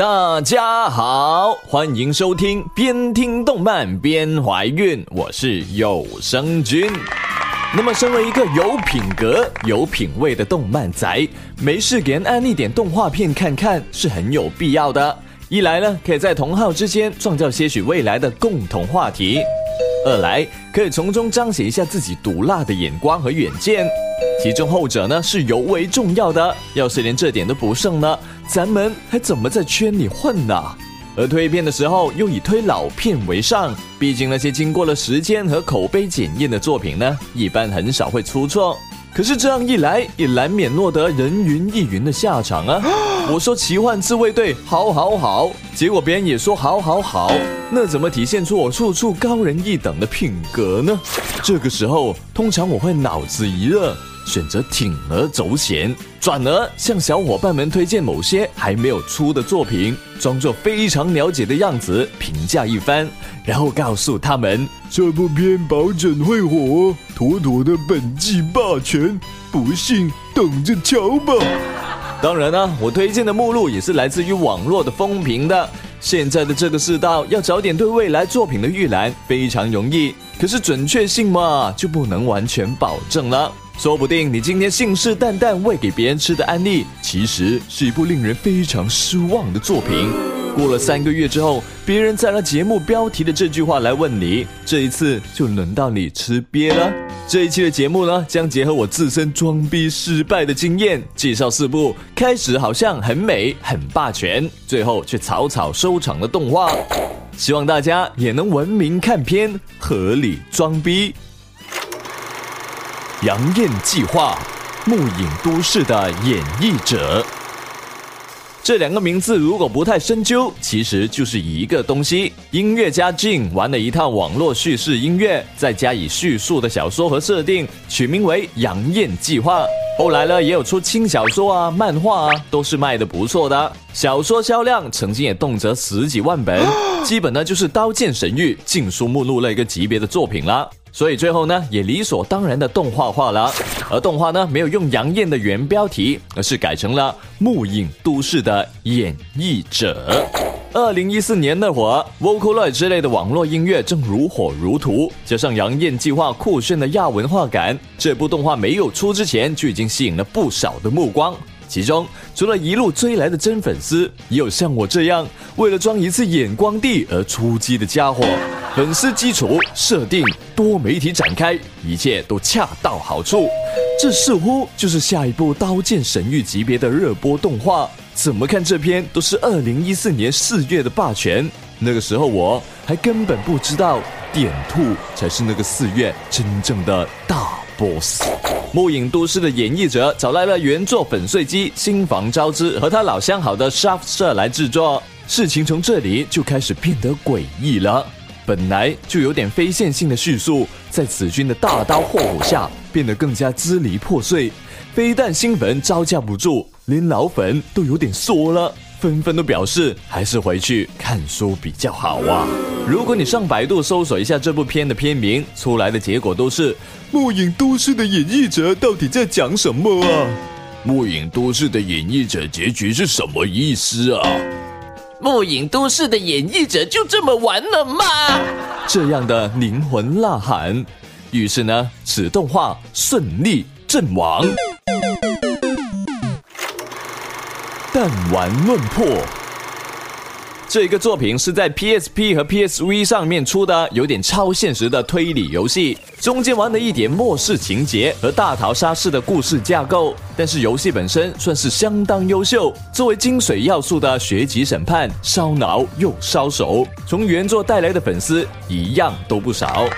大家好，欢迎收听边听动漫边怀孕，我是有声君。那么，身为一个有品格、有品味的动漫宅，没事给人安利点动画片看看是很有必要的。一来呢，可以在同好之间创造些许未来的共同话题；二来可以从中彰显一下自己毒辣的眼光和远见。其中后者呢是尤为重要的。要是连这点都不剩呢，咱们还怎么在圈里混呢？而推片的时候又以推老片为上，毕竟那些经过了时间和口碑检验的作品呢，一般很少会出错。可是这样一来，也难免落得人云亦云的下场啊！我说奇幻自卫队好好好，结果别人也说好好好，那怎么体现出我处处高人一等的品格呢？这个时候，通常我会脑子一热。选择铤而走险，转而向小伙伴们推荐某些还没有出的作品，装作非常了解的样子评价一番，然后告诉他们这部片保准会火，妥妥的本季霸权，不信等着瞧吧。当然呢，我推荐的目录也是来自于网络的风评的。现在的这个世道，要找点对未来作品的预览非常容易，可是准确性嘛，就不能完全保证了。说不定你今天信誓旦旦喂给别人吃的安利，其实是一部令人非常失望的作品。过了三个月之后，别人再拿节目标题的这句话来问你，这一次就轮到你吃瘪了。这一期的节目呢，将结合我自身装逼失败的经验，介绍四部开始好像很美、很霸权，最后却草草收场的动画。希望大家也能文明看片，合理装逼。杨艳计划，木影都市的演绎者。这两个名字如果不太深究，其实就是一个东西。音乐家 Jin 玩了一套网络叙事音乐，再加以叙述的小说和设定，取名为《杨艳计划》。后来呢，也有出轻小说啊、漫画啊，都是卖的不错的。小说销量曾经也动辄十几万本，基本呢就是《刀剑神域》禁书目录那个级别的作品了。所以最后呢，也理所当然的动画化了。而动画呢，没有用杨艳的原标题，而是改成了《木影都市的演绎者》。二零一四年那会儿，Vocaloid 之类的网络音乐正如火如荼，加上杨艳计划酷炫的亚文化感，这部动画没有出之前就已经吸引了不少的目光。其中，除了一路追来的真粉丝，也有像我这样为了装一次眼光地而出击的家伙。粉丝基础设定多媒体展开，一切都恰到好处。这似乎就是下一部《刀剑神域》级别的热播动画。怎么看这篇都是二零一四年四月的霸权。那个时候我还根本不知道点兔才是那个四月真正的大 boss。末影都市的演绎者找来了原作粉碎机新房昭之和他老相好的 Shaft 社来制作，事情从这里就开始变得诡异了。本来就有点非线性的叙述，在子君的大刀阔斧下变得更加支离破碎。非但新粉招架不住，连老粉都有点缩了，纷纷都表示还是回去看书比较好啊。如果你上百度搜索一下这部片的片名，出来的结果都是。末影都市的演绎者到底在讲什么啊？末影都市的演绎者结局是什么意思啊？末影都市的演绎者就这么完了吗？这样的灵魂呐喊，于是呢，此动画顺利阵亡。弹丸论破。这个作品是在 PSP 和 PSV 上面出的，有点超现实的推理游戏，中间玩了一点末世情节和大逃杀式的故事架构，但是游戏本身算是相当优秀。作为精髓要素的学籍审判，烧脑又烧手，从原作带来的粉丝一样都不少。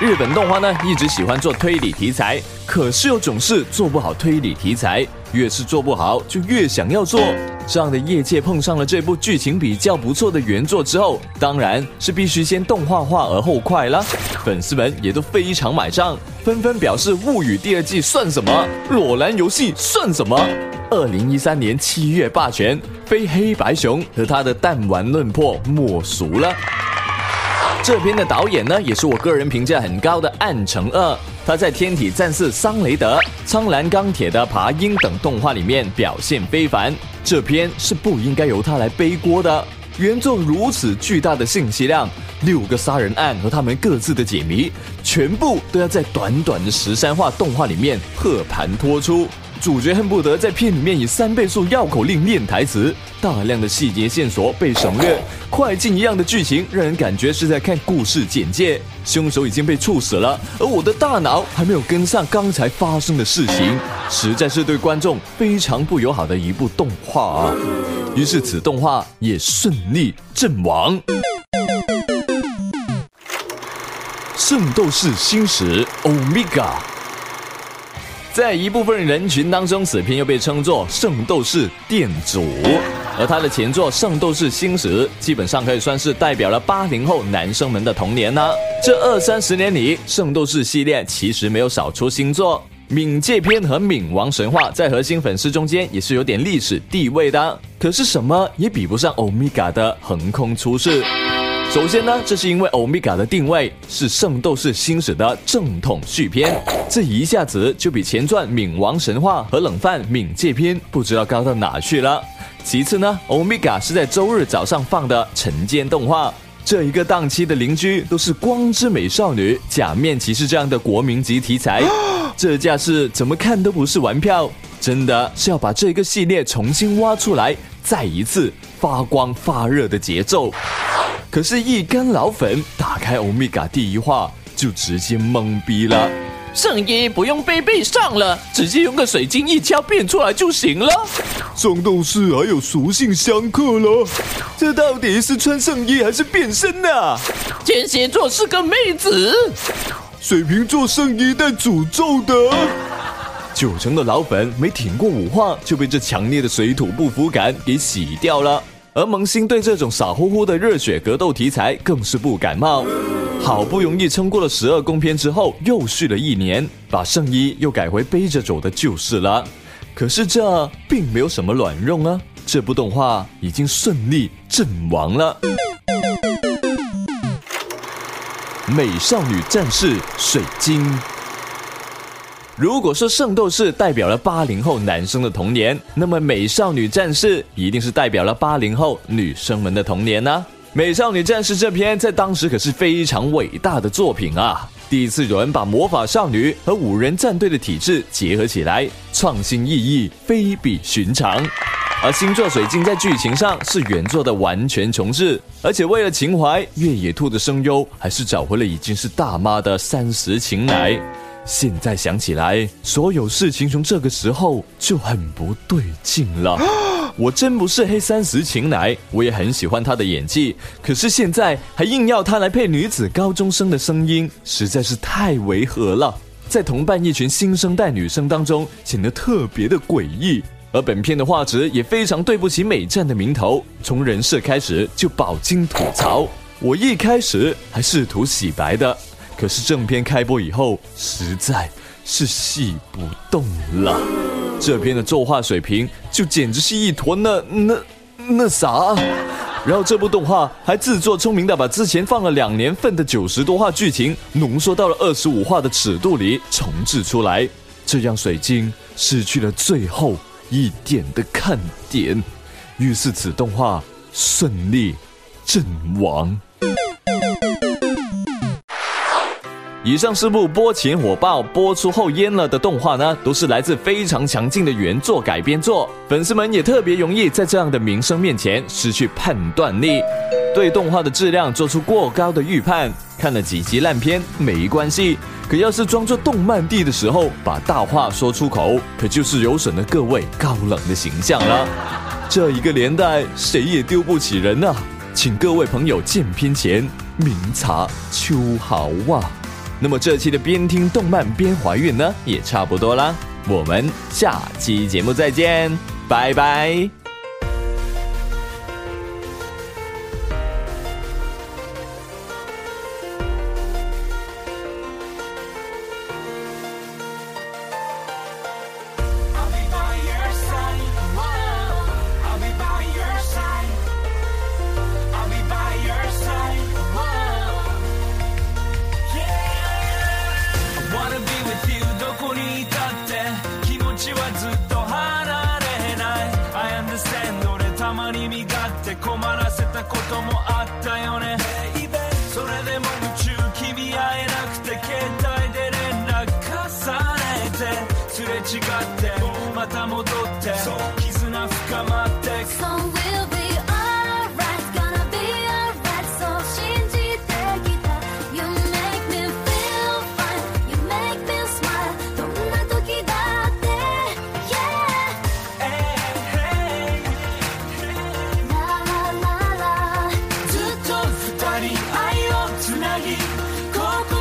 日本动画呢，一直喜欢做推理题材，可是又总是做不好推理题材。越是做不好，就越想要做。这样的业界碰上了这部剧情比较不错的原作之后，当然是必须先动画化而后快了。粉丝们也都非常买账，纷纷表示《物语》第二季算什么，《裸男游戏》算什么。二零一三年七月霸权，非黑白熊和他的弹丸论破莫属了。这篇的导演呢，也是我个人评价很高的暗城二。他在《天体战士桑雷德》《苍蓝钢铁的爬鹰》等动画里面表现非凡，这篇是不应该由他来背锅的。原作如此巨大的信息量，六个杀人案和他们各自的解谜，全部都要在短短的十三话动画里面和盘托出。主角恨不得在片里面以三倍速绕口令念台词，大量的细节线索被省略，快进一样的剧情让人感觉是在看故事简介。凶手已经被处死了，而我的大脑还没有跟上刚才发生的事情，实在是对观众非常不友好的一部动画啊！于是此动画也顺利阵亡。圣斗士星矢 Omega。在一部分人群当中，此片又被称作《圣斗士店主》，而他的前作《圣斗士星矢》基本上可以算是代表了八零后男生们的童年呢。这二三十年里，圣斗士系列其实没有少出新作，《冥界篇》和《冥王神话》在核心粉丝中间也是有点历史地位的。可是什么也比不上欧米伽的横空出世。首先呢，这是因为欧米伽的定位是《圣斗士星矢》的正统续篇，这一下子就比前传《冥王神话》和冷饭《冥界篇》不知道高到哪去了。其次呢，欧米伽是在周日早上放的晨间动画，这一个档期的邻居都是光之美少女、假面骑士这样的国民级题材，这架势怎么看都不是玩票，真的是要把这个系列重新挖出来，再一次发光发热的节奏。可是，一干老粉打开欧米伽第一话就直接懵逼了。圣衣不用背背上了，直接用个水晶一敲变出来就行了。圣斗士还有属性相克了，这到底是穿圣衣还是变身呢？天蝎座是个妹子，水瓶座圣衣带诅咒的。九成的老粉没挺过五话就被这强烈的水土不服感给洗掉了。而萌新对这种傻乎乎的热血格斗题材更是不感冒，好不容易撑过了十二宫篇之后，又续了一年，把圣衣又改回背着走的就是了。可是这并没有什么卵用啊！这部动画已经顺利阵亡了。美少女战士水晶。如果说圣斗士代表了八零后男生的童年，那么美少女战士一定是代表了八零后女生们的童年呢。美少女战士这篇在当时可是非常伟大的作品啊！第一次有人把魔法少女和五人战队的体制结合起来，创新意义非比寻常。而星座水晶在剧情上是原作的完全重置，而且为了情怀，越野兔的声优还是找回了已经是大妈的三十情乃。现在想起来，所有事情从这个时候就很不对劲了。我真不是黑三十情乃，我也很喜欢他的演技，可是现在还硬要他来配女子高中生的声音，实在是太违和了。在同伴一群新生代女生当中，显得特别的诡异。而本片的画质也非常对不起美战的名头，从人设开始就饱经吐槽。我一开始还试图洗白的。可是正片开播以后，实在是戏不动了。这篇的作画水平就简直是一坨那那那啥。然后这部动画还自作聪明的把之前放了两年份的九十多话剧情浓缩到了二十五话的尺度里重置出来，这让水晶失去了最后一点的看点。于是此动画顺利阵亡。以上四部播前火爆、播出后淹了的动画呢，都是来自非常强劲的原作改编作，粉丝们也特别容易在这样的名声面前失去判断力，对动画的质量做出过高的预判。看了几集烂片没关系，可要是装作动漫帝的时候把大话说出口，可就是有损了各位高冷的形象了。这一个年代，谁也丢不起人啊！请各位朋友见片前明察秋毫啊！那么这期的边听动漫边怀孕呢，也差不多啦。我们下期节目再见，拜拜。重ねてすれ違ってまた戻って絆深まって So we'll be alright, gonna be alright. So 信じてきた。You make me feel fine, you make me smile. どんな時だって、yeah. ララララ。ずっと二人愛をつなぎここ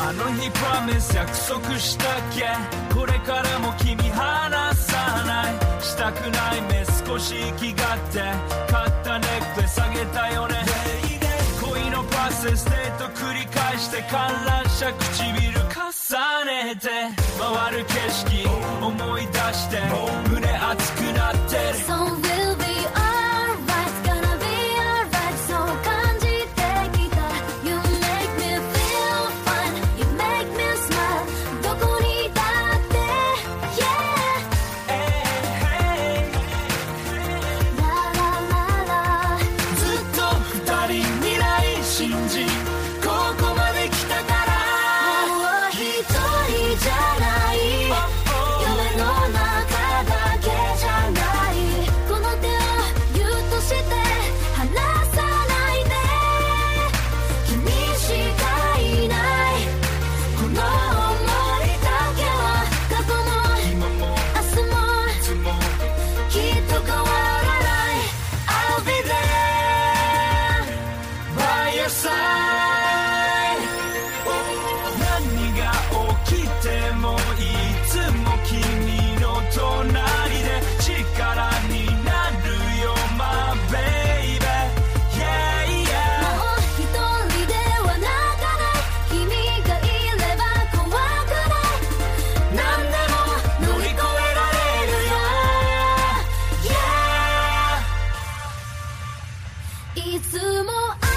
あの日 promise 約束したっけ？これからも君離さない。したくない目少し息がって。買ったネックレスあげたよね。恋のプロセスデート繰り返して観覧車唇重ねて。回る景色思い出して。胸いつも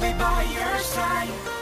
Be by your side.